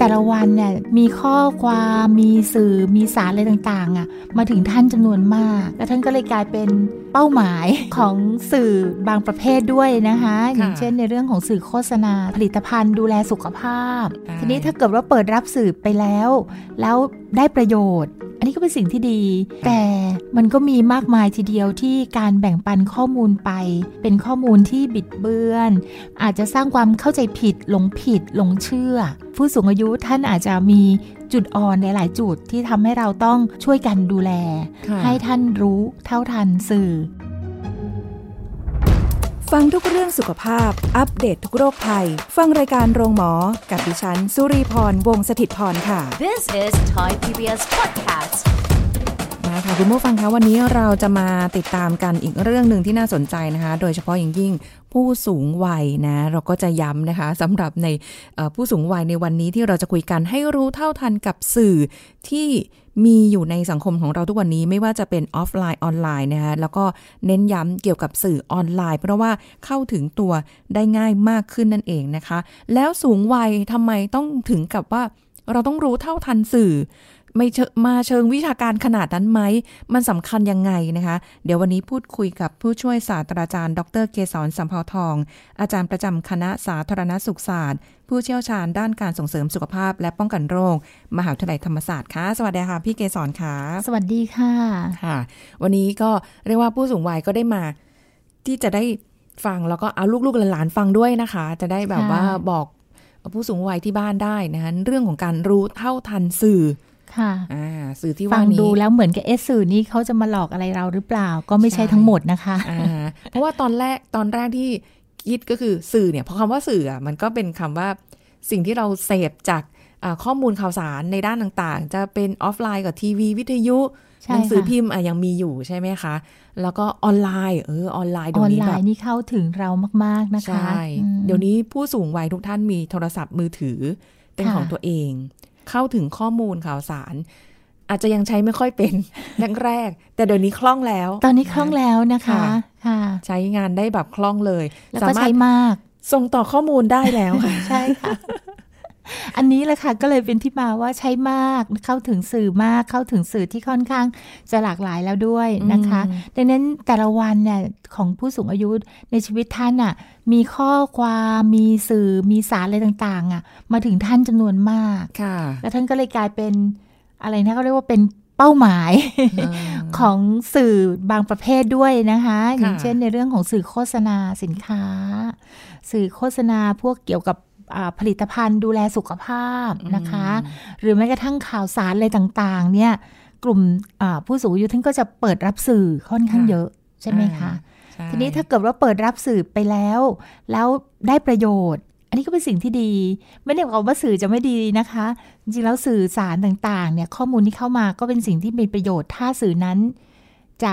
แต่ละวันเนี่ยมีข้อความมีสื่อมีสารอะไรต่างๆอะมาถึงท่านจำนวนมาก แล้วท่านก็เลยกลายเป็นเป้าหมายของสื่อบางประเภทด้วยนะคะอย่างเช่นในเรื่องของสื่อโฆษณา ผลิตภัณฑ์ดูแลสุขภาพใช่ทีนี้ถ้าเกิดว่าเปิดรับสื่อไปแล้ว แล้วได้ประโยชน์อันนี้ก็เป็นสิ่งที่ดี แต่มันก็มีมากมายทีเดียวที่การแบ่งปันข้อมูลไป เป็นข้อมูลที่บิดเบือน อาจจะสร้างความเข้าใจผิดหลงผิดหลงเชื่อ ผู้สูงอายุท่านอาจจะมีจุดอ่อนในหลายจุดที่ทำให้เราต้องช่วยกันดูแลค่ะให้ท่านรู้เท่าทันสื่อ ฟังทุกเรื่องสุขภาพ อัปเดตททุกโรคภัย ฟังรายการโรงหมอ กับดิฉัน สุรีพร วงศิตพรค่ะ This is Thai PBS podcast. มาค่ะคุณผู้ฟังคะวันนี้เราจะมาติดตามกันอีกเรื่องหนึ่งที่น่าสนใจนะคะ โดยเฉพาะอย่างยิ่งผู้สูงวัยนะ เราก็จะย้ำนะคะสำหรับในผู้สูงวัยในวันนี้ที่เราจะคุยกันให้รู้เท่าทันกับสื่อที่มีอยู่ในสังคมของเราทุกวันนี้ไม่ว่าจะเป็นออฟไลน์ออนไลน์นะคะแล้วก็เน้นย้ำเกี่ยวกับสื่อออนไลน์ เพราะว่าเข้าถึงตัวได้ง่ายมากขึ้นนั่นเองนะคะ แล้วสูงวัยทำไมต้องถึงกับว่าเราต้องรู้เท่าทันสื่อ ไม่เชิงมาเชิงวิชาการขนาดนั้นไหม มันสำคัญยังไงนะคะ เดี๋ยววันนี้พูดคุยกับผู้ช่วยศาสตราจารย์ ดรเกษรสัมภาวทอง อาจารย์ประจำคณะสาธารณสุขศาสตร์ ผู้เชี่ยวชาญด้านการส่งเสริมสุขภาพ และป้องกันโรค มหาวิทยาลัยธรรมศาสตร์ค่ะ สวัสดีค่ะ พี่เกษรค่ะ สวัสดีค่ะค่ะ วันนี้ก็เรียกว่าผู้สูงวัยก็ได้มา ที่จะได้ฟังแล้วก็เอาลูกๆหลานๆฟังด้วยนะคะ จะได้แบบค่ะว่าบอกผู้สูงวัยที่บ้านได้นะคะเรื่องของการรู้เท่าทันสื่อ ค่ะอ่าสื่อที่ฟัว่างนี้ดูแล้วเหมือนกับเอะสื่อนี้เขาจะมาหลอกอะไรเราหรือเปล่าก็ไม่ใช่ใช่ทั้งหมดนะคะอ่าเพราะว่าตอนแรกตอนแรกที่คิดก็คือสื่อเนี่ยเพราะคำว่าสื่ออะมันก็เป็นคำว่าสิ่งที่เราเสพจากอ่าข้อมูลข่าวสารในด้านต่างๆ จะเป็นออฟไลน์กับทีวีวิทยุใช่หนัสือค่ะพิมพ์อะยังมีอยู่ใช่ไหมคะ แล้วก็ออนไลน์เออออนไลน์อเดี๋ยอวนนี้ไลแบบน์นี่เข้าถึงเรามากๆนะคะใช่อืมเดี๋ยวนี้ผู้สูงวัยทุกท่านมีโทรศัพท์มือถือเป็นค่ะของตัวเอง เข้าถึงข้อมูลข่าวสาร อาจจะยังใช้ไม่ค่อยเป็นแรกๆแต่เดี๋ยวนี้คล่องแล้ว ตอนนี้คล่องแล้วนะคะค่ะค่ะใช้งานได้แบบคล่องเลย แล้วสาก็มารใช้ถมาก ส่งต่อข้อมูลได้แล้วค่ะใช่ค่ะ อันนี้แหละค่ะก็เลยเป็นที่มาว่าใช้มากเข้าถึงสื่อมากเข้าถึงสื่อที่ค่อนข้างจะหลากหลายแล้วด้วยนะคะอืมดังนั้นแต่ละวันเนี่ยของผู้สูงอายุในชีวิตท่านอะมีข้อความมีสื่อมีสารอะไรต่างๆอะมาถึงท่านจำนวนมากค่ะ แล้วท่านก็เลยกลายเป็นอะไรนะเขาเรียกว่าเป็นเป้าหมายของสื่อบางประเภทด้วยนะคะ อย่างเช่นในเรื่องของสื่อโฆษณาสินค้า สื่อโฆษณาพวกเกี่ยวกับอ่า ผลิตภัณฑ์ดูแลสุขภาพนะคะ หรือแม้กระทั่งข่าวสารอะไรต่างๆ เนี่ยกลุ่มอ่าผู้สูงอายุท่านก็จะเปิดรับสื่อค่อนข้างค่ะเยอะใช่ไหมคะใช่ทีนี้ถ้าเกิดว่าเปิดรับสื่อไปแล้ว แล้วได้ประโยชน์ อันนี้ก็เป็นสิ่งที่ดี ไม่ได้หมายความว่าสื่อจะไม่ดีนะคะ จริงๆแล้วสื่อสารต่างๆ เนี่ยข้อมูลที่เข้ามาก็เป็นสิ่งที่มีประโยชน์ ถ้าสื่อนั้นจะ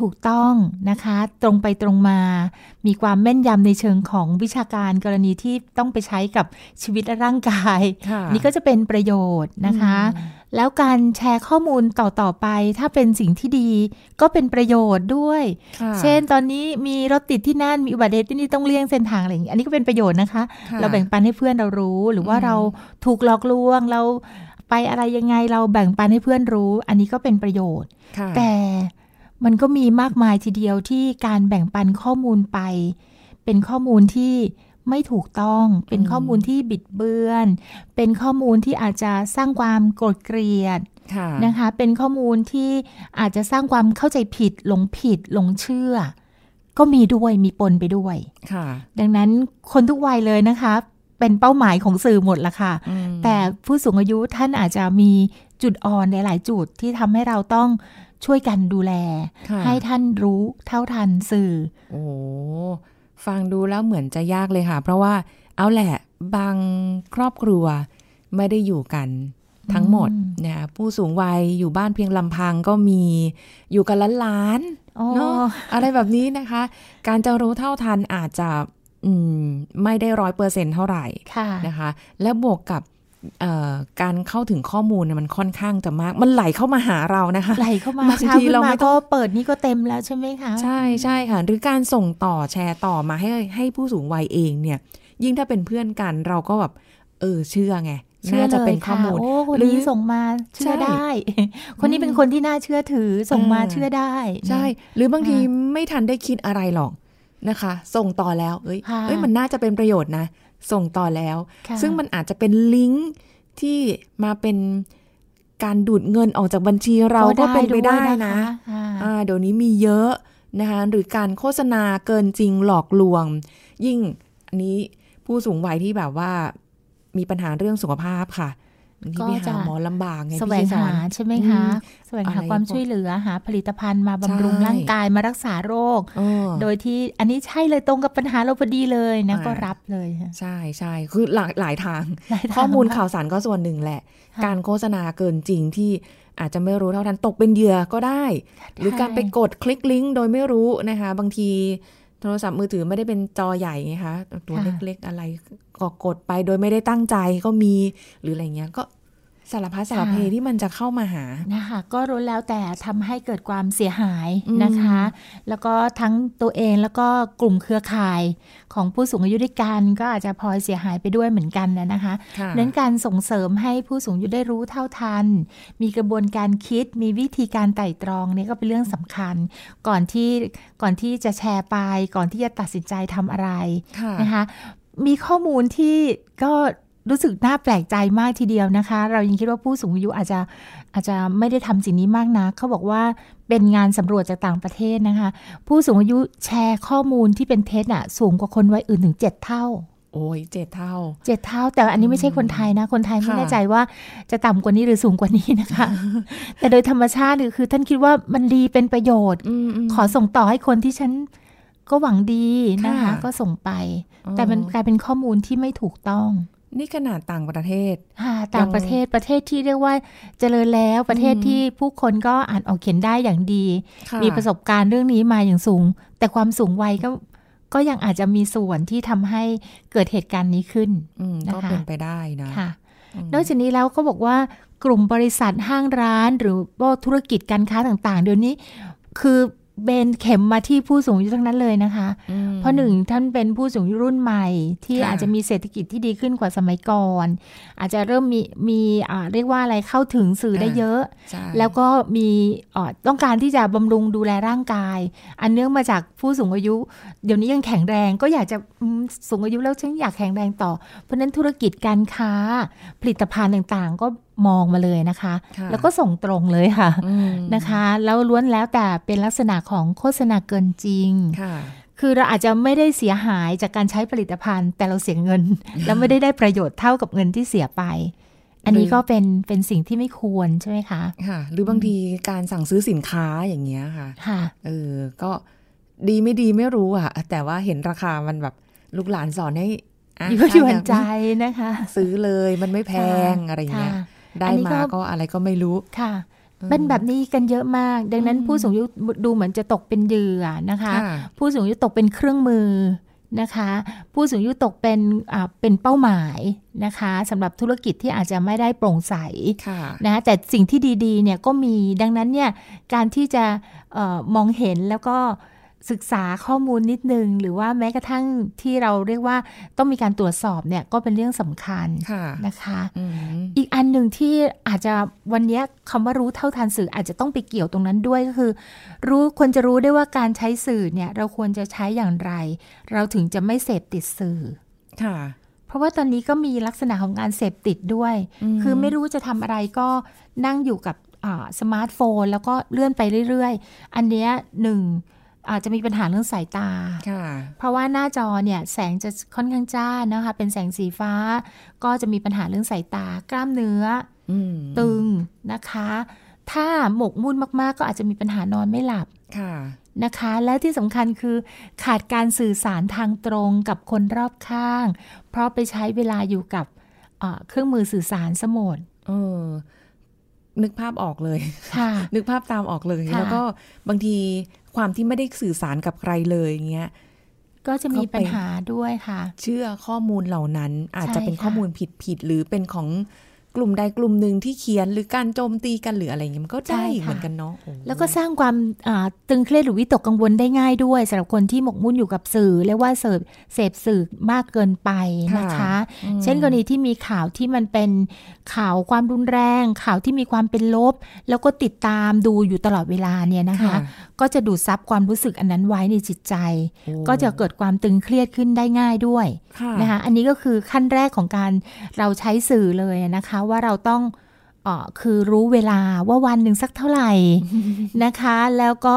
ถูกต้องนะคะ ตรงไปตรงมา มีความแม่นยำในเชิงของวิชาการกรณีที่ต้องไปใช้กับชีวิตและร่างกายค่ะนี่ก็จะเป็นประโยชน์นะคะ แล้วการแชร์ข้อมูลต่อ ๆ ไป ถ้าเป็นสิ่งที่ดีก็เป็นประโยชน์ด้วยค่ะเช่นตอนนี้มีรถติดที่นั่น มีอุบัติเหตุที่นี่ต้องเลี่ยงเส้นทางอะไรอย่างนี้ อันนี้ก็เป็นประโยชน์นะคะค่ะเราแบ่งปันให้เพื่อนเรารู้ หรือว่าอืมเราถูกหลอกลวงเราไปอะไรยังไงเราแบ่งปันให้เพื่อนรู้ อันนี้ก็เป็นประโยชน์ค่ะแต่ มันก็มีมากมายทีเดียวที่การแบ่งปันข้อมูลไป เป็นข้อมูลที่ไม่ถูกต้อง เป็นข้อมูลที่บิดเบือน เป็นข้อมูลที่อาจจะสร้างความโกรธเกลียดค่ะนะคะ เป็นข้อมูลที่อาจจะสร้างความเข้าใจผิด หลงผิด หลงเชื่อ ก็มีด้วย มีปนไปด้วยค่ะดังนั้นคนทุกวัยเลยนะคะ เป็นเป้าหมายของสื่อหมดละค่ะอืมแต่ผู้สูงอายุท่านอาจจะมี จุดอ่อนในหลายจุดที่ทำให้เราต้องช่วยกันดูแลค่ะให้ท่านรู้เท่าทันสื่อ โอ้ฟังดูแล้วเหมือนจะยากเลยค่ะ เพราะว่าเอาแหละบางครอบครัวไม่ได้อยู่กันทั้งหมดอืมนะคะผู้สูงวัยอยู่บ้านเพียงลำพังก็มีอยู่กันล้านๆอ๋อเนาะอะไรแบบนี้นะคะ การจะรู้เท่าทันอาจจะอืมไม่ได้ร้อยเปอร์เซ็นเท่าไหร่ค่ะนะคะ และบวกกับ การเข้าถึงข้อมูลเนี่ยมันค่อนข้างจะมาก มันไหลเข้ามาหาเรานะคะไหลเข้ามาบางเช้าทีขึ้นเรามาไม่ต้ก็องเปิดนี่ก็เต็มแล้วใช่ไหมคะ ใช่ใช่ค่ะ หรือการส่งต่อแชร์ต่อมาให้ให้ผู้สูงวัยเองเนี่ย ยิ่งถ้าเป็นเพื่อนกันเราก็แบบเออเชื่อไงเชื่อน่าจะเลเป็ยนข้อค่ะมูลโอ้คนหรือนี้ส่งมาเชื่อใช่ได้ คนนี้เป็นคนที่น่าเชื่อถือส่งมาอ่าเชื่อได้ ใช่ หรือบางทีไม่ทันได้คิดอะไรหรอกนะคะ ส่งต่อแล้วเอ้ยค่ะเอ้ยมันน่าจะเป็นประโยชน์นะ ส่งต่อแล้วค่ะซึ่งมันอาจจะเป็นลิงก์ที่มาเป็นการดูดเงินออกจากบัญชีเราก็เป็นไปได้วยนะค่ะอ่าเดี๋ยวนี้มีเยอะนะคะหรือการโฆษณาเกินจริงหลอกลวง ยิ่งอันนี้ผู้สูงวัยที่แบบว่ามีปัญหาเรื่องสุขภาพค่ะ บางทีไปหาหมอลำบากไงแสพี่วงเกสหารใช่ไหมคะอืมแสวงหาอะไรความพวกช่วยเหลือหาผลิตภัณฑ์มาบำรุงใช่ร่างกายมารักษาโรคเออโดยที่อันนี้ใช่เลยตรงกับปัญหาเราพอดีเลยนะอ่าก็รับเลยค่ะใช่ใช่คือหลายหลายทางหลายทางข้อมูลมากข่าวสารก็ส่วนหนึ่งแหละค่ะการโฆษณาเกินจริงที่อาจจะไม่รู้เท่าทันตกเป็นเหยื่อก็ได้ หรือการไปกดคลิกลิงก์โดยไม่รู้นะคะ บางที โทรศัพท์มือถือไม่ได้เป็นจอใหญ่ไงคะตัวเล็กๆอะไรก็กดไปโดยไม่ได้ตั้งใจก็มีหรืออะไรเงี้ยก็ สารพัดสารเพที่มันจะเข้ามาหานะคะ ก็รู้แล้วแต่ทำให้เกิดความเสียหายอืมนะคะ แล้วก็ทั้งตัวเองแล้วก็กลุ่มเครือข่ายของผู้สูงอายุด้วยกันก็อาจจะพลอยเสียหายไปด้วยเหมือนกันนะนะคะค่ะเน้นการส่งเสริมให้ผู้สูงอายุได้รู้เท่าทัน มีกระบวนการคิด มีวิธีการไต่ตรองเนี่ยก็เป็นเรื่องสำคัญ ก่อนที่ก่อนที่จะแชร์ไป ก่อนที่จะตัดสินใจทำอะไรค่ะนะคะมีข้อมูลที่ก็ รู้สึกน่าแปลกใจมากทีเดียวนะคะ เรายังคิดว่าผู้สูงอายุอาจจะอาจจะไม่ได้ทำสิ่งนี้มากนะเขาบอกว่าเป็นงานสำรวจจากต่างประเทศนะคะ ผู้สูงอายุแชร์ข้อมูลที่เป็นเท็จอะสูงกว่าคนวัยอื่นถึงเจ็ดเท่า โอ้ยเจ็ดเท่าเจ็ดเท่า แต่อันนี้ไม่ใช่คนไทยนะ คนไทยไม่ค่ะแน่ใจว่าจะต่ำกว่านี้หรือสูงกว่านี้นะคะ แต่โดยธรรมชาติคือท่านคิดว่ามันดีเป็นประโยชน์อืมมขอส่งต่อให้คนที่ฉันก็หวังดีนะคะค่ะก็ส่งไปอ๋อแต่มันกลายเป็นข้อมูลที่ไม่ถูกต้อง นี่ขนาดต่างประเทศค่ะต่างประเทศประเทศที่เรียกว่าเจริญแล้วประเทศอืมที่ผู้คนก็อ่านออกเขียนได้อย่างดีค่มีประสบการณ์เรื่องนี้มาอย่างสูง แต่ความสูงวัยก็ก็ยังอาจจะมีส่วนที่ทำให้เกิดเหตุการณ์นี้ขึ้นอืมก็นะคะเป็นไปได้นะค่ะอืมนอกจากนี้แล้วก็บอกว่ากลุ่มบริษัทห้างร้าน หรือว่าธุรกิจการค้าต่างๆ เดี๋ยวนี้คือ เบนเข็มมาที่ผู้สูงอายุทั้งนั้นเลยนะคะอืมเพราะหนึ่งท่านเป็นผู้สูงอายุรุ่นใหม่ ที่ค่ะอาจจะมีเศรษฐกิจที่ดีขึ้นกว่าสมัยก่อน อาจจะเริ่มมีมีอ่าเรียกว่าอะไรเข้าถึงสื่อได้เยอะใช่แล้วก็มีเอ่อต้องการที่จะบำรุงดูแลร่างกาย อันเนื่องมาจากผู้สูงอายุ เดี๋ยวนี้ยังแข็งแรงก็อยากจะอืมสูงอายุแล้วฉันอยากแข็งแรงต่อ เพราะฉะนั้นธุรกิจการค้าผลิตภัณฑ์ต่างๆ ก็ มองมาเลยนะคะค่ะแล้วก็ส่งตรงเลยค่ะอืมนะคะ แล้วล้วนแล้วแต่เป็นลักษณะของโฆษณาเกินจริงค่ะคือเราอาจจะไม่ได้เสียหายจากการใช้ผลิตภัณฑ์ แต่เราเสียเงิน แล้วไม่ได้ได้ประโยชน์เท่ากับเงินที่เสียไป อันนี้หรือก็เป็นเป็นสิ่งที่ไม่ควรใช่ไหมคะค่ะ หรือบางทีการสั่งซื้อสินค้าอย่างเงี้ยค่ะค่ะเออก็ดีไม่ดีไม่รู้อะ แต่ว่าเห็นราคามันแบบลูกหลานสอนให้อะอยู่ก็อยู่ใจนะคะ ซื้อเลยมันไม่แพงอะไรเงี้ยค่ะ ได้อันนี้มาก็ก็อะไรก็ไม่รู้ค่ะเป็นแบบนี้กันเยอะมาก ดังนั้นอืมผู้สูงอายุดูเหมือนจะตกเป็นเหยื่อนะคะค่ะผู้สูงอายุตกเป็นเครื่องมือนะคะ ผู้สูงอายุตกเป็นอ่าเป็นเป้าหมายนะคะสำหรับธุรกิจที่อาจจะไม่ได้โปร่งใสค่ะนะคะแต่สิ่งที่ดีๆเนี่ยก็มีดังนั้นเนี่ยการที่จะเออมองเห็นแล้วก็ ศึกษาข้อมูลนิดนึง หรือว่าแม้กระทั่งที่เราเรียกว่าต้องมีการตรวจสอบเนี่ยก็เป็นเรื่องสำคัญค่ะนะคะอืมอีกอันหนึ่งที่อาจจะวันเนี้ยคำว่ารู้เท่าทันสื่ออาจจะต้องไปเกี่ยวตรงนั้นด้วยก็คือ รู้ควรจะรู้ได้ว่าการใช้สื่อเนี่ยเราควรจะใช้อย่างไร เราถึงจะไม่เสพติดสื่อค่ะเพราะว่าตอนนี้ก็มีลักษณะของการเสพติดด้วยอืมคือไม่รู้จะทำอะไรก็นั่งอยู่กับอ่าสมาร์ทโฟน แล้วก็เลื่อนไปเรื่อย ๆ อันเนี้ยหนึ่ง อาจจะมีปัญหาเรื่องสายตาค่ะเพราะว่าหน้าจอเนี่ยแสงจะค่อนข้างจ้านะคะ เป็นแสงสีฟ้า ก็จะมีปัญหาเรื่องสายตา กล้ามเนื้ออืมตึงนะคะ ถ้าหมกมุ่นมาก ๆ ก็อาจจะมีปัญหานอนไม่หลับค่ะนะคะ และที่สำคัญคือขาดการสื่อสารทางตรงกับคนรอบข้าง เพราะไปใช้เวลาอยู่กับเอ่อเครื่องมือสื่อสารสมดเออนึกภาพออกเลยค่ะนึกภาพตามออกเลยค่ะแล้วก็บางที ความที่ไม่ได้สื่อสารกับใครเลยอย่างเงี้ยก็จะมีปัญหาด้วยค่ะ เชื่อข้อมูลเหล่านั้นอาจจะเป็นใช่ค่ะข้อมูลผิดๆหรือเป็นของ กลุ่มใดกลุ่มหนึ่งที่เขียนหรือการโจมตีกันหรืออะไรอย่างเงี้ยมันก็ได้อีกเหมือนกันเนาะโอ้แล้วก็สร้างความอ่าตึงเครียดหรือวิตกกังวลได้ง่ายด้วยสำหรับคนที่หมกมุ่นอยู่กับสื่อเรียกว่าเสพเสพสื่อมากเกินไปนะคะอืมเช่นกรณีที่มีข่าวที่มันเป็นข่าวความรุนแรง ข่าวที่มีความเป็นลบ แล้วก็ติดตามดูอยู่ตลอดเวลาเนี่ยนะคะค่ะก็จะดูดซับความรู้สึกอันนั้นไว้ในจิตใจโอ้ก็จะเกิดความตึงเครียดขึ้นได้ง่ายด้วยค่ะนะคะอันนี้ก็คือขั้นแรกของการเราใช้สื่อเลยนะคะว่าเราต้องเออคือรู้เวลาว่าวันหนึ่งสักเท่าไหร่นะคะ แล้วก็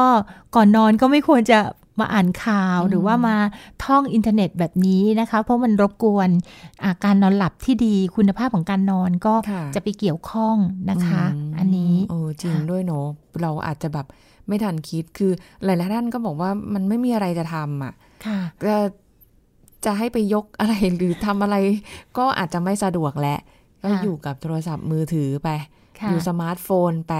ก่อนนอนก็ไม่ควรจะมาอ่านข่าวหรือว่ามาท่องอินเทอร์เน็ตแบบนี้นะคะ เพราะมันรบกวนอ่าการนอนหลับที่ดีคุณภาพของการนอนก็ค่ะจะไปเกี่ยวข้องนะคะมอันนี้เออจริงด้วยเนาะเราอาจจะแบบไม่ทันคิดคือหลายๆท่านก็บอกว่ามันไม่มีอะไรจะทำอะค่ะก็จะให้ไปยกอะไรหรือทำอะไร ก็อาจจะไม่สะดวกแหละ ก็ค่ะอยู่กับโทรศัพท์มือถือไปค่ะอยู่สมาร์ทโฟนไป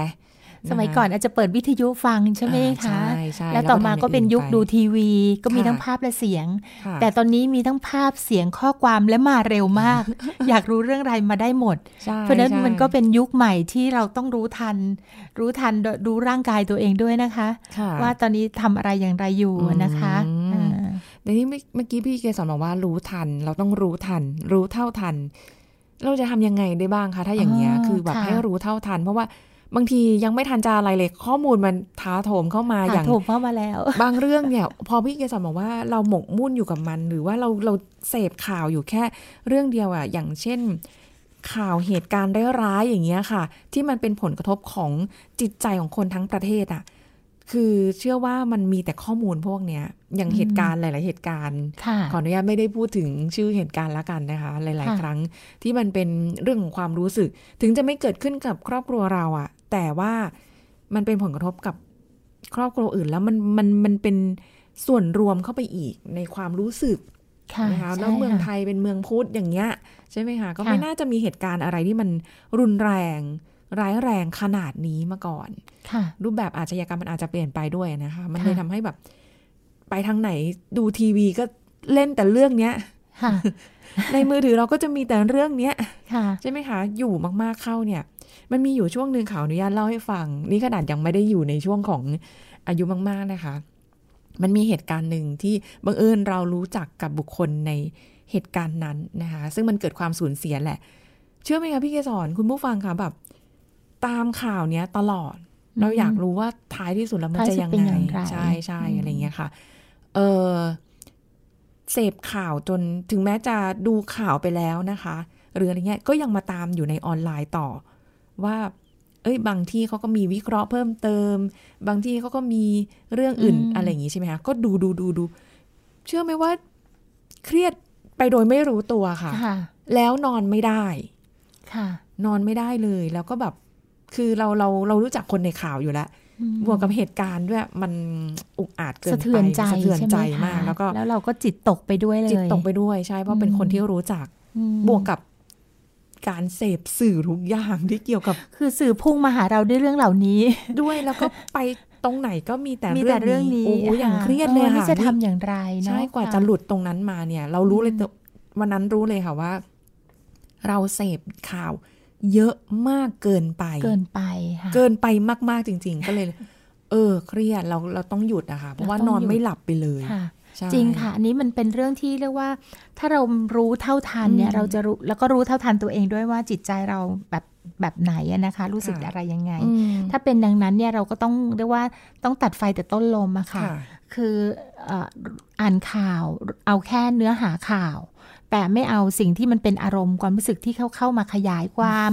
สมัยก่อนอาจจะเปิดวิทยุฟังใช่ไหมอ่าคะใช่ใช่แล้วต่อมาก็เป็นยุคทำอย่างดูอื่นไปทีวี ก็มีค่ะทั้งภาพและเสียงค่ะแต่ตอนนี้มีทั้งภาพเสียงข้อความและมาเร็วมาก อยากรู้เรื่องอะไรมาได้หมดใช่เพราะฉะนั้นใช่มันก็เป็นยุคใหม่ที่เราต้องรู้ทัน รู้ทันรู้ร่างกายตัวเองด้วยนะคะค่ะว่าตอนนี้ทำอะไรอย่างไรอยู่นะคะอืมอ่าในนี้เมื่อเมื่อกี้พี่เกสรบอกว่ารู้ทัน เราต้องรู้ทัน รู้เท่าทัน เราจะทำยังไงได้บ้างคะถ้าอย่างเงี้ยอ๋อคือแบบค่ะให้รู้เท่าทัน เพราะว่าบางทียังไม่ทันจะอะไรเลย ข้อมูลมันท้าโถมเข้ามาอถาย่างถูกเข้ามาแล้ว บางเรื่องเนี่ย พอพี่เกสรบอกว่าเราหมกมุ่นอยู่กับมัน หรือว่าเราเราเสพข่าวอยู่แค่เรื่องเดียวอะอย่างเช่น ข่าวเหตุการณ์ร้ายๆอย่างเงี้ยค่ะ ที่มันเป็นผลกระทบของจิตใจของคนทั้งประเทศอะ คือเชื่อว่ามันมีแต่ข้อมูลพวกเนี้ย อย่างเหตุการณ์หลาย ๆ เหตุการณ์ค่ะขออนุญาตไม่ได้พูดถึงชื่อเหตุการณ์ละกันนะคะ หลายค่ะๆครั้งที่มันเป็นเรื่องของความรู้สึก ถึงจะไม่เกิดขึ้นกับครอบครัวเราอะแต่ว่ามันเป็นผลกระทบกับครอบครัวอื่นแล้วมันมันมันเป็นส่วนรวมเข้าไปอีกในความรู้สึกค่ะนะคะใช่แล้วเมืองค่ะไทยเป็นเมืองพุทธอย่างเงี้ยใช่ไหมคะก็ค่ะไม่น่าจะมีเหตุการณ์อะไรที่มันรุนแรง ร้ายแรงขนาดนี้มาก่อนค่ะรูปแบบอาชญากรรมมันอาจจะเปลี่ยนไปด้วยนะคะ มันค่ะเลยทำให้แบบ ไปทางไหนดูทีวีก็เล่นแต่เรื่องเนี้ยค่ะในมือถือเราก็จะมีแต่เรื่องเนี้ยค่ะใช่ไหมคะ อยู่มากๆเข้าเนี่ย มันมีอยู่ช่วงหนึ่งข่าวอนุญาตเล่าให้ฟัง นี่ขนาดยังไม่ได้อยู่ในช่วงของอายุมากๆนะคะ มันมีเหตุการณ์หนึ่งที่บังเอิญเรารู้จักกับบุคคลในเหตุการณ์นั้นนะคะ ซึ่งมันเกิดความสูญเสียแหละ เชื่อไหมคะพี่เกสรคุณผู้ฟังคะแบบ ตามข่าวเนี้ยตลอด เราอยากรู้ว่าท้ายที่สุดแล้วมันท้ายจะสุดยังเป็นไงอย่างไรใช่ใช่อืมอะไรเงี้ยค่ะ เออเสพข่าวจนถึงแม้จะดูข่าวไปแล้วนะคะ หรืออะไรเงี้ยก็ยังมาตามอยู่ในออนไลน์ต่อ ว่า เอ้ย บางที่เขาก็มีวิเคราะห์เพิ่มเติม บางที่เขาก็มีเรื่องอื่นอืมอะไรอย่างงี้ใช่ไหมคะก็ดูดูดูดูเชื่อไหมว่า เครียดไปโดยไม่รู้ตัวค่ะค่ะแล้วนอนไม่ได้ ค่ะ นอนไม่ได้เลย แล้วก็แบบ คือเราเราเรารู้จักคนในข่าวอยู่แล้วอืมบวกกับเหตุการณ์ด้วยมันอุกอาจเกินสะไปเทือนใจสะเทือนใช่ไหมใจคะมาก แล้วก็แล้วเราก็จิตตกไปด้วยเลยจิตตกไปด้วยใช่เพราะเป็นอืมคนที่รู้จักอืมบวกกับการเสพสื่อทุกอย่างที่เกี่ยวกับ คือสื่อพุ่งมาหาเราด้วยเรื่องเหล่านี้ ด้วยแล้วก็ไปตรงไหนก็มีแต่มีแต่เรื่องนี้โอ้โหอย่างะเครียดเลยออค่ะนี่จะทำอย่างไรเนาะใช่กว่าค่จะหลุดตรงนั้นมาเนี่ย เรารู้เลยตัววันนั้นรู้เลยค่ะว่า เราเสพข่าว เยอะมากเกินไป เกินไปค่ะเกินไปมากๆจริง ๆ ก็เลย เออ เครียดเราเราต้องหยุดอะค่ะเพราะว่าเราต้องนอนหยุดไม่หลับไปเลยค่ะใช่จริงค่ะ อันนี้มันเป็นเรื่องที่เรียกว่า ถ้าเรารู้เท่าทันเนี่ยอืมเราจะรู้แล้วก็รู้เท่าทันตัวเองด้วยว่าจิตใจเราแบบแบบไหนอะนะคะ รู้สึกค่ะอะไรยังไงอืมถ้าเป็นดังนั้นเนี่ยเราก็ต้องเรียกว่าต้องตัดไฟแต่ต้นลมอะค่ะค่ะคือเอ่ออ่านข่าวเอาแค่เนื้อหาข่าว แต่ไม่เอาสิ่งที่มันเป็นอารมณ์ความรู้สึกที่เข้าเข้ามาขยายความ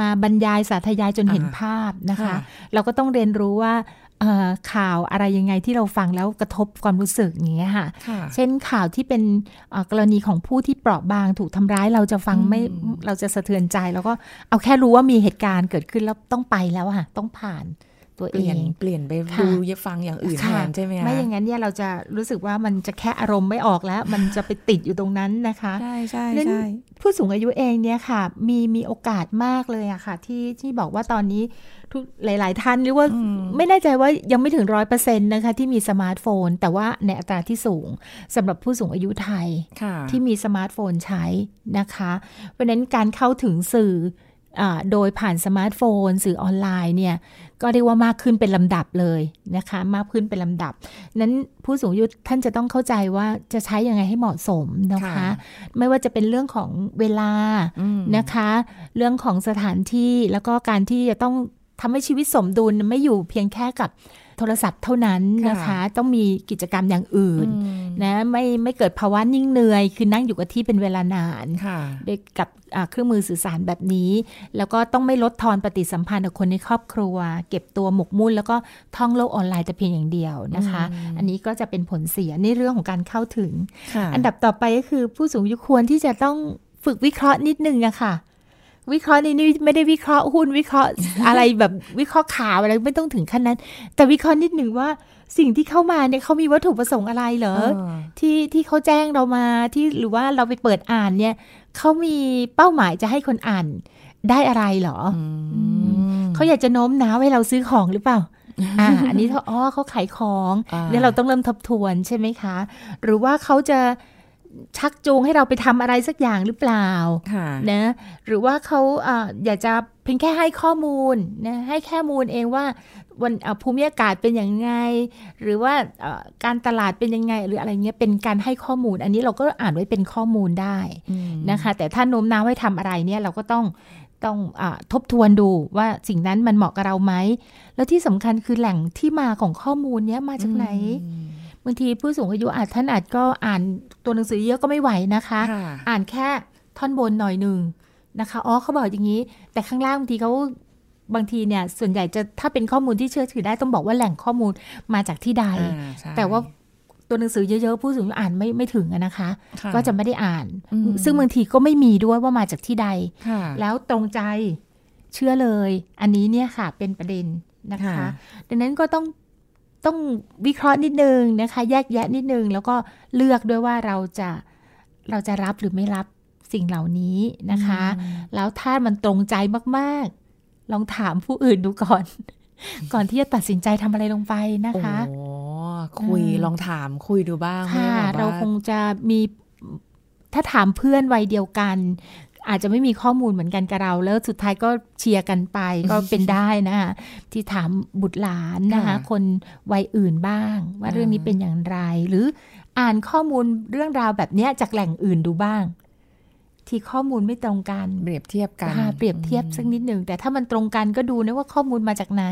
มาบรรยายสาธยายจนเห็นอ่าภาพนะคะค่ะเราก็ต้องเรียนรู้ว่าเอ่อข่าวอะไรยังไงที่เราฟังแล้วกระทบความรู้สึกอย่างเงี้ยค่ะค่ะเช่นข่าวที่เป็นเอ่อกรณีของผู้ที่เปราะบางถูกทำร้ายเราจะฟังไม่อืมเราจะสะเทือนใจ แล้วก็เอาแค่รู้ว่ามีเหตุการณ์เกิดขึ้นแล้วต้องไปแล้วอะค่ะ ต้องผ่าน ตัวเปเอลี่ยนงเปลี่ยนไปค่ะดูยฟังอย่างอื่นแทค่ะนใช่ไหมคะไม่อย่างนั้นเนี่ยเราจะรู้สึกว่ามันจะแค่อารมณ์ไม่ออกแล้ว มันจะไปติดอยู่ตรงนั้นนะคะใช่ใช่เล่นใช่ผู้สูงอายุเองเนี่ยค่ะ มีมีโอกาสมากเลยอะค่ะ ที่ที่บอกว่าตอนนี้ทุกหลาย ๆ ท่านหรือว่าอืมไม่แน่ใจว่ายังไม่ถึงร้อยเปอร์เซ็นต์นะคะที่มีสมาร์ทโฟน แต่ว่าในอัตราที่สูงสำหรับผู้สูงอายุไทยค่ะที่มีสมาร์ทโฟนใช้นะคะ เพราะฉะนั้นการเข้าถึงสื่ออา โดยผ่านสมาร์ทโฟน สื่อออนไลน์เนี่ยก็เรียกว่ามากขึ้นเป็นลำดับเลยนะคะ มากขึ้นเป็นลำดับ นั้นผู้สูงอายุท่านจะต้องเข้าใจว่าจะใช้ยังไงให้เหมาะสมนะคะค่ะไม่ว่าจะเป็นเรื่องของเวลาอืมนะคะ เรื่องของสถานที่แล้วก็การที่จะต้องทำให้ชีวิตสมดุลไม่อยู่เพียงแค่กับ โทรศัพท์เท่านั้นนะคะค่ะต้องมีกิจกรรมอย่างอื่นอืมนะไม่ไม่เกิดภาวะนิ่งเหนื่อย คือนั่งอยู่กับที่เป็นเวลานานค่ะด้วยกับอ่าเครื่องมือสื่อสารแบบนี้ แล้วก็ต้องไม่ลดทอนปฏิสัมพันธ์กับคนในครอบครัว เก็บตัวหมกมุ่น แล้วก็ท่องโลกออนไลน์แต่เพียงอย่างเดียวนะคะอืมอันนี้ก็จะเป็นผลเสียในเรื่องของการเข้าถึงค่ะอันดับต่อไปก็คือผู้สูงอายุควรที่จะต้องฝึกวิเคราะห์นิดนึงอะค่ะ วิเคราะห์นี่นี่ไม่ได้วิเคราะห์หุ้นวิเคราะห์อะไรแบบวิเคราะห์ข่าวอะไรไม่ต้องถึงขั้นนั้น แต่วิเคราะห์นิดหนึ่งว่าสิ่งที่เข้ามาเนี่ยเขามีวัตถุประสงค์อะไรเหรอเออที่ที่เขาแจ้งเรามาที่หรือว่าเราไปเปิดอ่านเนี่ยเขามีเป้าหมายจะให้คนอ่านได้อะไรเหรออืมเขาอยากจะโน้มน้าวให้เราซื้อของหรือเปล่าอ่าอันนี้เขาอ๋อเขาขายของอ่าเนี่ยเราต้องเริ่มทบทวนใช่ไหมคะ หรือว่าเขาจะ ชักจูงให้เราไปทำอะไรสักอย่างหรือเปล่าค่ะนะหรือว่าเขาอ่าอยากจะเพียงแค่ให้ข้อมูลนะให้แค่มูลเองว่าวันอ่าภูมิอากาศเป็นอย่างไง หรือว่าเอ่อการตลาดเป็นยังไง หรืออะไรเงี้ยเป็นการให้ข้อมูล อันนี้เราก็อ่านไว้เป็นข้อมูลได้อืมนะคะ แต่ถ้าโน้มน้าวให้ทำอะไรเนี่ยเราก็ต้องต้องอาทบทวนดูว่าสิ่งนั้นมันเหมาะกับเราไหม แล้วที่สำคัญคือแหล่งที่มาของข้อมูลเนี้ยมาจากไหนอืม บางทีผู้สูงอายุอาจท่านอาจก็อ่านตัวหนังสือเยอะก็ไม่ไหวนะคะค่ะอ่านแค่ท่อนบนหน่อยหนึ่งนะคะอ๋อเขาบอกอย่างนี้ แต่ข้างล่างบางทีเขาบางทีเนี่ยส่วนใหญ่จะถ้าเป็นข้อมูลที่เชื่อถือได้ต้องบอกว่าแหล่งข้อมูลมาจากที่ใดอ่าใช่แต่ว่าตัวหนังสือเยอะๆ ผู้สูงอายุอ่านไม่ไม่ถึงอะนะคะค่ก็จะไม่ได้อ่านอืมซึ่งบางทีก็ไม่มีด้วยว่ามาจากที่ใดค่ะแล้วตรงใจเชื่อเลย อันนี้เนี่ยค่ะเป็นประเด็นนะคะค่ะดังนั้นก็ต้อง ต้องวิเคราะห์นิดนึงนะคะ แยกแยะนิดนึง แล้วก็เลือกด้วยว่าเราจะเราจะรับหรือไม่รับสิ่งเหล่านี้นะคะ แล้วถ้ามันตรงใจมากๆ ลองถามผู้อื่นดูก่อน ก่อนที่จะตัดสินใจทำอะไรลงไปนะคะโอ้คุยอืมลองถามคุยดูบ้างค่ะไม่ได้แบบเราว่าคงจะมีถ้าถามเพื่อนวัยเดียวกัน อาจจะไม่มีข้อมูลเหมือนกันกับเรา แล้วสุดท้ายก็เชียร์กันไปก็เป็นได้นะคะที่ถามบุตรหลานนะคะค่ะคนวัยอื่นบ้างว่าอ่าเรื่องนี้เป็นอย่างไร หรืออ่านข้อมูลเรื่องราวแบบเนี้ยจากแหล่งอื่นดูบ้าง ที่ข้อมูลไม่ตรงกันเปรียบเทียบกันค่ะเปรียบเทียบสักนิดหนึ่งแต่ถ้ามันตรงกันก็ดูนะว่าข้อมูลมาจากไหน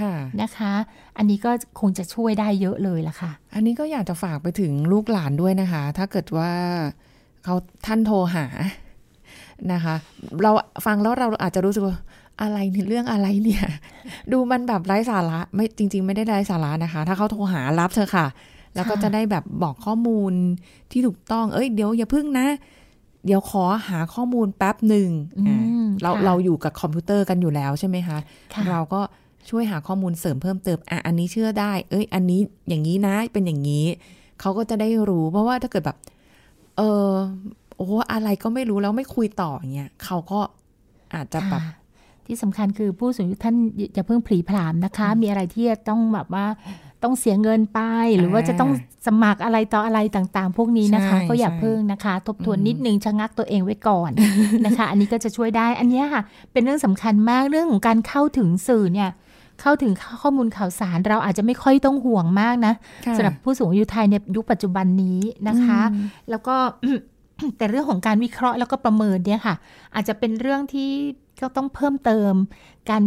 ค่ะนะคะ อันนี้ก็คงจะช่วยได้เยอะเลยล่ะค่ะ อันนี้ก็อยากจะฝากไปถึงลูกหลานด้วยนะคะ ถ้าเกิดว่าเขาท่านโทรหา นะคะ เราฟังแล้วเราอาจจะรู้สึกว่าอะไรเนี่ยเรื่องอะไรเนี่ย ดูมันแบบไร้สาระไม่จริง ๆ ไม่ได้ไร้สาระนะคะ ถ้าเขาโทรหารับเธอะค่ะ แล้วก็ค่ะจะได้แบบบอกข้อมูลที่ถูกต้อง เอ้ยเดี๋ยวอย่าพึ่งนะ เดี๋ยวขอหาข้อมูลแป๊บหนึ่งอืมอะเราค่ะเราอยู่กับคอมพิวเตอร์กันอยู่แล้วใช่ไหมคะค่ะเราก็ช่วยหาข้อมูลเสริมเพิ่มเติมอะอันนี้เชื่อได้ เอ้ย อันนี้อย่างนี้นะเป็นอย่างนี้เขาก็จะได้รู้ เพราะว่าถ้าเกิดแบบ เออ โอ้อะไรก็ไม่รู้แล้วไม่คุยต่ออย่างเงี้ยเขาก็อาจจะแบบค่ะที่สำคัญคือผู้สูงอายุท่านอย่าอย่าเพิ่งผลีผลามนะคะ มีอะไรที่จะต้องแบบว่าต้องเสียเงินไป หรือว่าจะต้องสมัครอะไรต่ออะไรต่างๆ พวกนี้นะคะใช่ก็อย่าใช่เพิ่งนะคะ ทบทวนอืมนิดนึงชะงักตัวเองไว้ก่อนนะคะ อันนี้ก็จะช่วยได้อันเนี้ยค่ะ เป็นเรื่องสำคัญมากเรื่องของการเข้าถึงสื่อเนี่ยเข้าถึงข้อมูลข่าวสารเราอาจจะไม่ค่อยต้องห่วงมากนะค่ะสำหรับผู้สูงอายุไทยในยุคปัจจุบันนี้นะคะอืมแล้วก็ แต่เรื่องของการวิเคราะห์แล้วก็ประเมินเนี่ยค่ะ อาจจะเป็นเรื่องที่ก็ต้องเพิ่มเติมกัน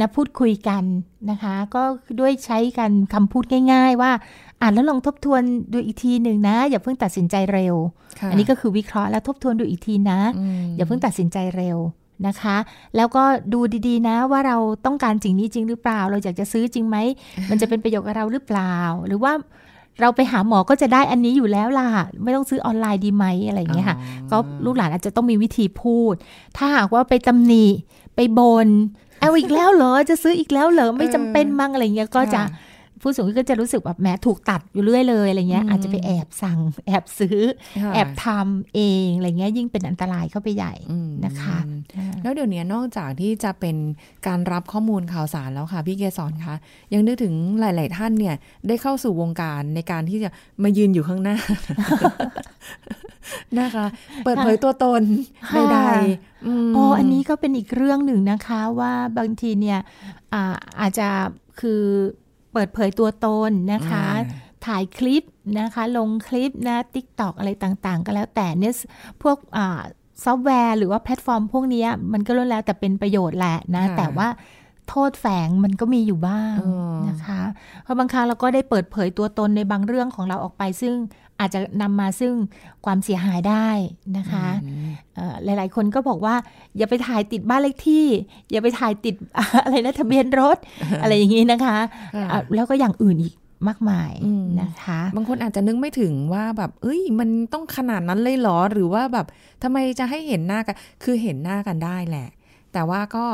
นะพูดคุยกันนะคะ ก็ด้วยใช้กันคำพูดง่าย ๆ ว่าอ่านแล้วลองทบทวนดูอีกทีหนึ่งนะ อย่าเพิ่งตัดสินใจเร็วค่ะอันนี้ก็คือวิเคราะห์แล้วทบทวนดูอีกทีนะมอย่าเพิ่งตัดสินใจเร็วนะคะ แล้วก็ดูดีๆนะว่าเราต้องการสิ่งนี้จริงหรือเปล่า เราอยากจะซื้อจริงไหมมันจะเป็นประโยชน์กับเราหรือเปล่า หรือว่า เราไปหาหมอก็จะได้อันนี้อยู่แล้วล่ะ ไม่ต้องซื้อออนไลน์ดีไหมอะไรอย่างเงี้ยค่ะอ๋อก็ลูกหลานอาจจะต้องมีวิธีพูด ถ้าหากว่าไปตำหนิไปไปบนเอาอีกแล้วเหรอจะซื้ออีกแล้วเหรอไม่จำเป็นมั้งอะไรเงี้ยก็จะ ผู้สูงอายุก็จะรู้สึกแบบแม้ถูกตัดอยู่เรื่อยเลยอะไรเงี้ยอาจจะไปแอบสั่ง แอบซื้อ แอบทำเองอะไรเงี้ยยิ่งเป็นอันตรายเข้าไปใหญ่นะคะ แล้วเดี๋ยวนี้นอกจากที่จะเป็นการรับข้อมูลข่าวสารแล้วค่ะ พี่เกศรคะยังนึกถึงหลาย ๆ ท่านเนี่ย ได้เข้าสู่วงการในการที่จะมายืนอยู่ข้างหน้านะคะ เปิดเผยตัวตนใดๆอ๋ออันนี้ก็เป็นอีกเรื่องหนึ่งนะคะว่าบางทีเนี่ยอาอาจจะคือ เปิดเผยตัวตนนะคะ ถ่ายคลิปนะคะ ลงคลิปนะติ๊กตอกอะไรต่างๆ ก็แล้วแต่เนี่ยพวกซอฟต์แวร์หรือว่าแพลตฟอร์มพวกนี้มันก็ล้วนแล้วแต่เป็นประโยชน์แหละนะ แต่ว่าโทษแฝงมันก็มีอยู่บ้างนะคะ เพราะบางครั้งเราก็ได้เปิดเผยตัวตนในบางเรื่องของเราออกไป ซึ่ง อาจจะนำมาซึ่งความเสียหายได้นะคะหลาย ๆ คนก็บอกว่า อย่าไปถ่ายติดบ้านเลขที่ อย่าไปถ่ายติดอะไรนะทะเบียนรถ อะไรอย่างนี้นะคะแล้วก็อย่างอื่นอีกมากมายนะคะ บางคนอาจจะนึกไม่ถึงว่าแบบ เอ้ย มันต้องขนาดนั้นเลยเหรอ หรือว่าแบบทำไมจะให้เห็นหน้ากัน คือเห็นหน้ากันได้แหละ แต่ว่าก็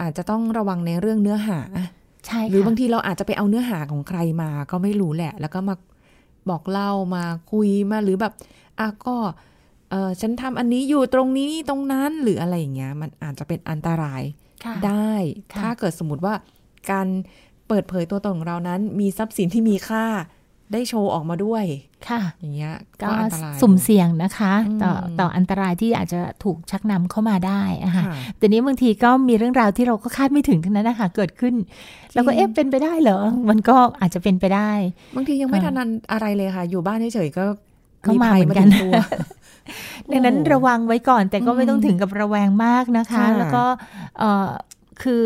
อาจจะต้องระวังในเรื่องเนื้อหาใช่หรือบางทีเราอาจจะไปเอาเนื้อหาของใครมาก็ไม่รู้แหละ แล้วก็มา บอกเล่ามาคุยมาหรือแบบอะก็เออฉันทำอันนี้อยู่ตรงนี้ตรงนั้นหรืออะไรอย่างเงี้ย มันอาจจะเป็นอันตรายได้ ถ้าเกิดสมมติว่าการเปิดเผยตัวตนของเรานั้น มีทรัพย์สินที่มีค่า ได้โชว์ออกมาด้วย ค่ะ อย่างเงี้ยก็สุ่มเสี่ยงนะคะ ต่อต่ออันตรายที่อาจจะถูกชักนำเข้ามาได้อะค่ะแต่นี้บางทีก็มีเรื่องราวที่เราก็คาดไม่ถึงทั้งนั้นนะคะเกิดขึ้น แล้วก็เอ๊ะเป็นไปได้เหรอ มันก็อาจจะเป็นไปได้ บางทียังไม่ทันอะไรเลยค่ะ อยู่บ้านเฉยๆก็เข้ามาเหมือนกันดังนั้นระวังไว้ก่อน แต่ก็ไม่ต้องถึงกับระแวงมากนะคะ แล้วก็คือ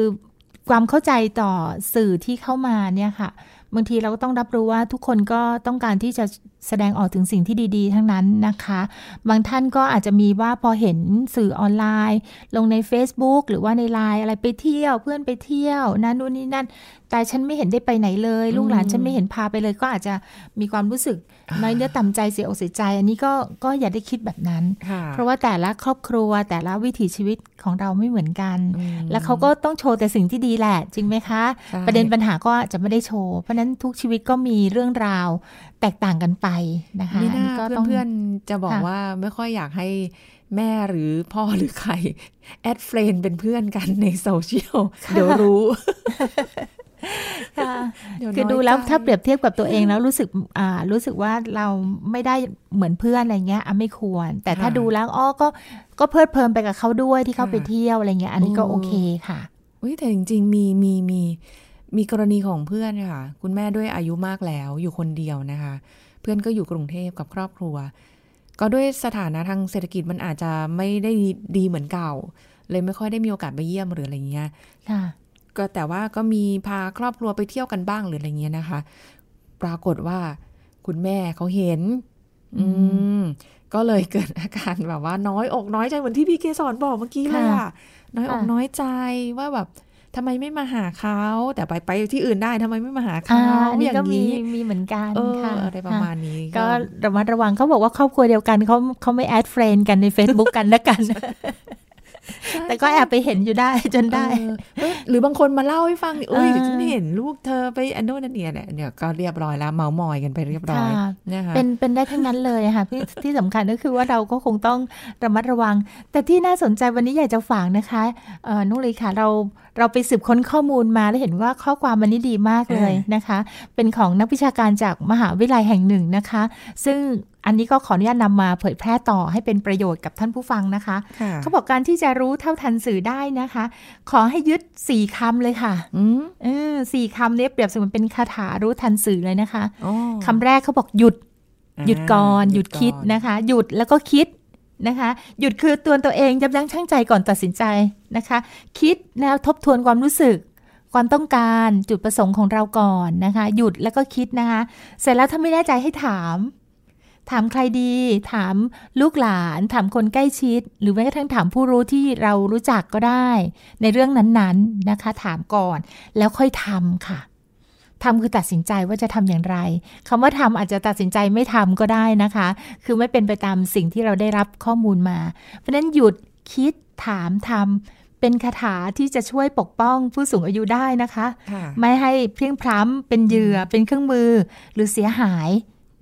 ความเข้าใจต่อสื่อที่เข้ามาเนี่ยค่ะ บางทีเราก็ต้องรับรู้ว่าทุกคนก็ต้องการที่จะแสดงออกถึงสิ่งที่ดี ๆ ทั้งนั้นนะคะ บางท่านก็อาจจะมีว่าพอเห็นสื่อออนไลน์ ลงใน Facebook หรือว่าในไลน์อะไรไปเที่ยว เพื่อนไปเที่ยวนั่นนู่นนี่นั่นแต่ฉันไม่เห็นได้ไปไหนเลย ลูกหลานฉันไม่เห็นพาไปเลย ก็อาจจะมีความรู้สึกน้อยเนื้อต่ำใจเสียอกเสียใจ อันนี้ก็ก็อย่าได้คิดแบบนั้น เพราะว่าแต่ละครอบครัวแต่ละวิถีชีวิตของเราไม่เหมือนกัน แล้วเขาก็ต้องโชว์แต่สิ่งที่ดีแหละ จริงไหมคะ ประเด็นปัญหาก็จะไม่ได้โชว์ เพราะนั้นทุกชีวิตก็มีเรื่องราวแตกต่างกันไปนะคะนี่น่าเพื่อนๆจะบอกว่าไม่ค่อยอยากให้แม่หรือพ่อหรือใคร add friend เป็นเพื่อนกันในโซเชียลเดี๋ยวรู้ คือดูแล้วถ้าเปรียบเทียบกับตัวเองแล้วรู้สึกอ่ารู้สึกว่าเราไม่ได้เหมือนเพื่อนอะไรเงี้ยอะไม่ควร แต่ถ้าดูแล้วอ้อก็ก็เพลิดเพลินไปกับเขาด้วยที่เขาไปเที่ยวอะไรเงี้ยอันนี้ก็โอเคค่ะอุ้ยแต่จริง ๆ มีมีมีมีกรณีของเพื่อนค่ะ คุณแม่ด้วยอายุมากแล้วอยู่คนเดียวนะคะ เพื่อนก็อยู่กรุงเทพกับครอบครัว ก็ด้วยสถานะทางเศรษฐกิจมันอาจจะไม่ได้ดีเหมือนเก่า เลยไม่ค่อยได้มีโอกาสไปเยี่ยมหรืออะไรเงี้ย ก็แต่ว่าก็มีพาครอบครัวไปเที่ยวกันบ้างหรืออะไรเงี้ยนะคะ ปรากฏว่าคุณแม่เขาเห็น อืม ก็เลยเกิดอาการแบบว่าน้อยอกน้อยใจเหมือนที่พี่เกสอนบอกเมื่อกี้เลยอะน้อยอกน้อยใจว่าแบบทำไมไม่มาหาเขาแต่ไปไปที่อื่นได้ทำไมไม่มาหาเขาอย่างนี้มีเหมือนกันค่ะอะไรประมาณนี้ ก็ระมัดระวังเขาบอกว่าครอบครัวเดียวกันเขาเขาไม่แอดเฟรนกันใน Facebook กันนะกัน แต่ก็แอบไปเห็นอยู่ได้จนได้ หรือบางคนมาเล่าให้ฟังอุ้ยฉันเห็นลูกเธอไปอันโน้นอันนี้เนี่ยเนี่ยก็เรียบร้อยแล้วเมามอยกันไปเรียบร้อยนะคะเป็นเป็นได้ทั้งนั้นเลยค่ะที่ที่สำคัญก็คือว่าเราก็คงต้องระมัดระวัง แต่ที่น่าสนใจวันนี้อยากจะฝากนะคะนุ้งเลยค่ะเรา เราไปสืบค้นข้อมูลมาแล้วเห็นว่าข้อความมันนี้ดีมากเลยนะคะ เป็นของนักวิชาการจากมหาวิทยาลัยแห่งหนึ่งนะคะ ซึ่งอันนี้ก็ขออนุญาตนำมาเผยแพร่ต่อให้เป็นประโยชน์กับท่านผู้ฟังนะคะ เขาบอกการที่จะรู้เท่าทันสื่อได้นะคะ ขอให้ยึดสี่คำเลยค่ะออสี่คำนี้เปรียบเสมือนเป็นคาถารู้ทันสื่อเลยนะคะคำแรกเขาบอกหยุด หยุดก่อน หยุดคิดนะคะ หยุดแล้วก็คิด นะคะ หยุดคือตัวตัวเองยับยั้งชั่งใจก่อนตัดสินใจนะคะ คิดแล้วทบทวนความรู้สึก ความต้องการจุดประสงค์ของเราก่อนนะคะ หยุดแล้วก็คิดนะคะ เสร็จแล้วถ้าไม่แน่ใจให้ถาม ถามใครดี ถามลูกหลาน ถามคนใกล้ชิด หรือแม้กระทั่งถามผู้รู้ที่เรารู้จักก็ได้ ในเรื่องนั้นๆนะคะ ถามก่อนแล้วค่อยทำค่ะ ทำคือตัดสินใจว่าจะทำอย่างไรคำว่าทำอาจจะตัดสินใจไม่ทำก็ได้นะคะ คือไม่เป็นไปตามสิ่งที่เราได้รับข้อมูลมา เพราะนั้นหยุดคิดถามทำเป็นคาถาที่จะช่วยปกป้องผู้สูงอายุได้นะคะค่ะไม่ให้เพลียงพล้ำเป็นเหยื่อเป็นเครื่องมือหรือเสียหาย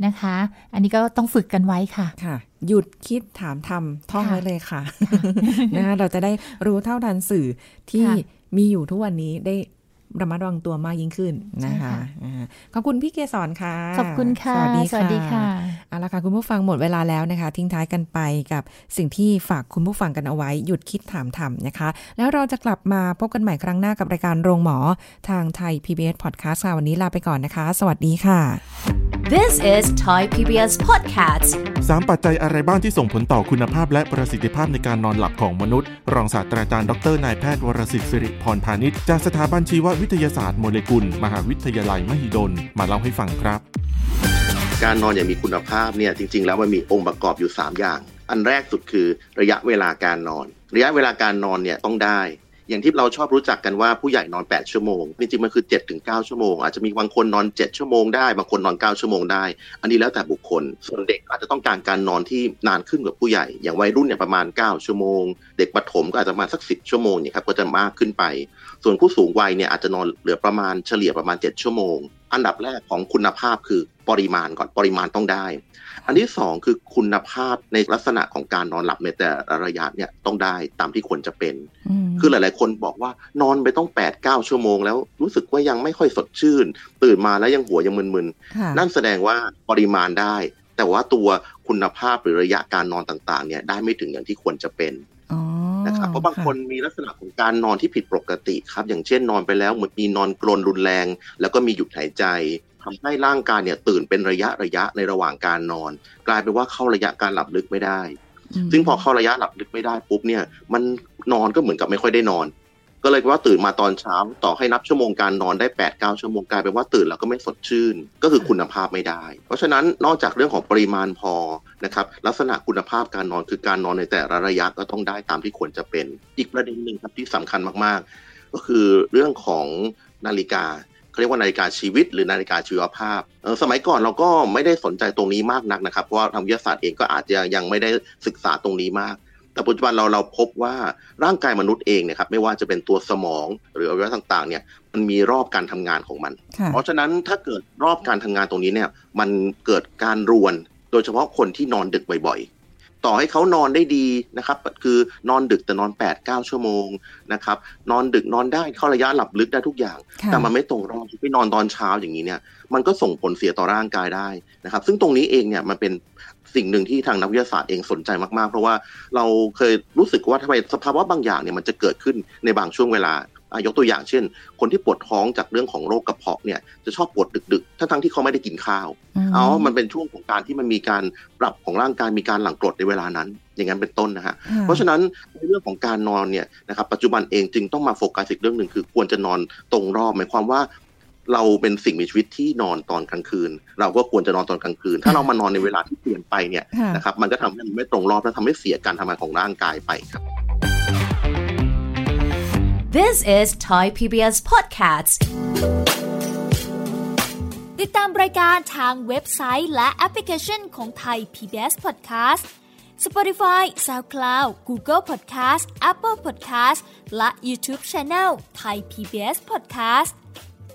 นะคะ อันนี้ก็ต้องฝึกกันไว้ค่ะค่ะ หยุดคิดถามทำท่องค่ะไว้เลยค่ะนะคะเราจะได้รู้เท่าทันสื่อที่ค่ะมีอยู่ทุกวันนี้ได้ ระมัดระวังตัวมากยิ่งขึ้นนะคะใช่ค่ะอ่าขอบคุณพี่เกสรค่ะ ขอบคุณค่ะสวัสดีสวัสดีค่ะเอาละค่ะ คุณผู้ฟังหมดเวลาแล้วนะคะ ทิ้งท้ายกันไปกับสิ่งที่ฝากคุณผู้ฟังกันเอาไว้ หยุดคิดถามทำนะคะ แล้วเราจะกลับมาพบกันใหม่ครั้งหน้ากับรายการโรงหมอ ทางไทย PBS Podcast ค่ะวันนี้ลาไปก่อนนะคะ สวัสดีค่ะ This is Thai PBS Podcast สามปัจจัยอะไรบ้างที่ส่งผลต่อคุณภาพและประสิทธิภาพในการนอนหลับของมนุษย์ รองศาสตราจารย์ดรนายแพทย์วรสิทธิ์สิริพรพาณิชย์จากสถาบันชีววิทยาศาสตร์โมเลกุล มหาวิทยาลัยมหิดล มาเล่าให้ฟังครับ การนอนอย่างมีคุณภาพเนี่ยจริง ๆ แล้วมันมีองค์ประกอบอยู่ 3 อย่าง อันแรกสุดคือระยะเวลาการนอน ระยะเวลาการนอนเนี่ยต้องได้ อย่างที่เราชอบรู้จักกันว่าผู้ใหญ่นอน 8 ชั่วโมง จริงๆมันคือ7-9ชั่วโมง อาจจะมีบางคนนอน 7 ชั่วโมงได้บางคนนอน 9 ชั่วโมงได้ อันนี้แล้วแต่บุคคล ส่วนเด็กอาจจะต้องการการนอนที่นานขึ้นกว่าผู้ใหญ่ อย่างวัยรุ่นเนี่ยประมาณ 9 ชั่วโมง เด็กประถมก็อาจจะมาสัก 10 ชั่วโมงเนี่ยครับก็จะมากขึ้นไป ส่วนผู้สูงวัยเนี่ยอาจจะนอนเหลือประมาณเฉลี่ยประมาณ 7 ชั่วโมง อันดับแรกของคุณภาพคือปริมาณก่อนปริมาณต้องได้ อันที่สองคือคุณภาพในลักษณะของการนอนหลับในแต่ละระยะเนี่ยต้องได้ตามที่ควรจะเป็น คือหลายๆ คนบอกว่านอนไปต้อง8ปดเชั่วโมงแล้วรู้สึกว่ายังไม่ค่อยสดชื่น ตื่นมาแล้วยังหัวยังมึนค่ะๆนั่นแสดงว่าปริมาณได้ แต่ว่าตัวคุณภาพหรือระยะการนอนต่างๆเนี่ยได้ไม่ถึงอย่างที่ควรจะเป็นอ๋อ นะครับเพราะบางคนมีลักษณะของการนอนที่ผิดปกติครับ อย่างเช่นนอนไปแล้วเหมือนมีนอนกรนรุนแรง แล้วก็มีหยุดหายใจทำให้ร่างกายเนี่ยตื่นเป็นระยะระยะในระหว่างการนอน กลายเป็นว่าเข้าระยะการหลับลึกไม่ได้มซึ่งพอเข้าระยะหลับลึกไม่ได้ปุ๊บเนี่ย มันนอนก็เหมือนกับไม่ค่อยได้นอน ก็เลยว่าตื่นมาตอนเช้าต่อให้นับชั่วโมงการนอนได้8ปดเชั่วโมงกลายเป็นว่าตื่นแล้วก็ไม่สดชื่น ก็คือคุณภาพไม่ได้ เพราะฉะนั้นนอกจากเรื่องของปริมาณพอนะครับลักษณะคุณภาพการนอนคือการนอนในแต่ละระยะก็ต้องได้ตามที่ควรจะเป็น อีกประเด็นหนึ่งครับที่สำคัญมากๆ ก็คือเรื่องของนาฬิกาเขาเรียกว่านาฬิกาชีวิตหรือนาฬิกาชีวภาพ สมัยก่อนเราก็ไม่ได้สนใจตรงนี้มากนักนะครับ เพราะว่าทางวิทยาศาสตร์เองก็อาจจะยังไม่ได้ศึกษาตรงนี้มาก แต่ปัจจุบันเราเราพบว่าร่างกายมนุษย์เองเนะครับไม่ว่าจะเป็นตัวสมองหรืออวัยวะต่างๆเนี่ยมันมีรอบการทำงานของมันค่ะเพราะฉะนั้นถ้าเกิดรอบการทำงานตรงนี้เนี่ยมันเกิดการรวน โดยเฉพาะคนที่นอนดึกบ่อยๆต่อให้เขานอนได้ดีนะครับ คือนอนดึกแต่นอน 8 9 ชั่วโมงนะครับ นอนดึกนอนได้เข้าระยะหลับลึกได้ทุกอย่างค่ะแต่มันไม่ตรงรอบไปนอนตอนเช้าอย่างนี้เนี่ย มันก็ส่งผลเสียต่อร่างกายได้นะครับ ซึ่งตรงนี้เองเนี่ยมันเป็น สิ่งหนึ่งที่ทางนักวิทยาศาสตร์เองสนใจมากๆ เพราะว่าเราเคยรู้สึกว่าทำไมสภาวะบางอย่างเนี่ยมันจะเกิดขึ้นในบางช่วงเวลาอะยกตัวอย่างเช่น คนที่ปวดท้องจากเรื่องของโรคกระเพาะเนี่ยจะชอบปวดดึกๆ ทั้งๆที่เขาไม่ได้กินข้าวมอ๋อมันเป็นช่วงของการที่มันมีการปรับของร่างกายมีการหลั่งกรดในเวลานั้น อย่างนั้นเป็นต้นนะฮะค่เพราะฉะนั้นในเรื่องของการนอนเนี่ยนะครับปัจจุบันเองจึงต้องมาโฟกัสอีกเรื่องหนึ่งคือควรจะนอนตรงรอบหมายความว่า เราเป็นสิ่งมีชีวิตที่นอนตอนกลางคืน เราก็ควรจะนอนตอนกลางคืน ถ้าเรามานอนในเวลาที่เปลี่ยนไปเนี่ยค่ะนะครับมันก็ทำให้มันไม่ตรงรอบและทำให้เสียการทำงานของร่างกายไปครับ This is Thai PBS Podcast ติดตามรายการทางเว็บไซต์ และแอปพลิเคชันของไทย PBS Podcast Spotify SoundCloud Google Podcast Apple Podcast และ YouTube Channel Thai PBS Podcast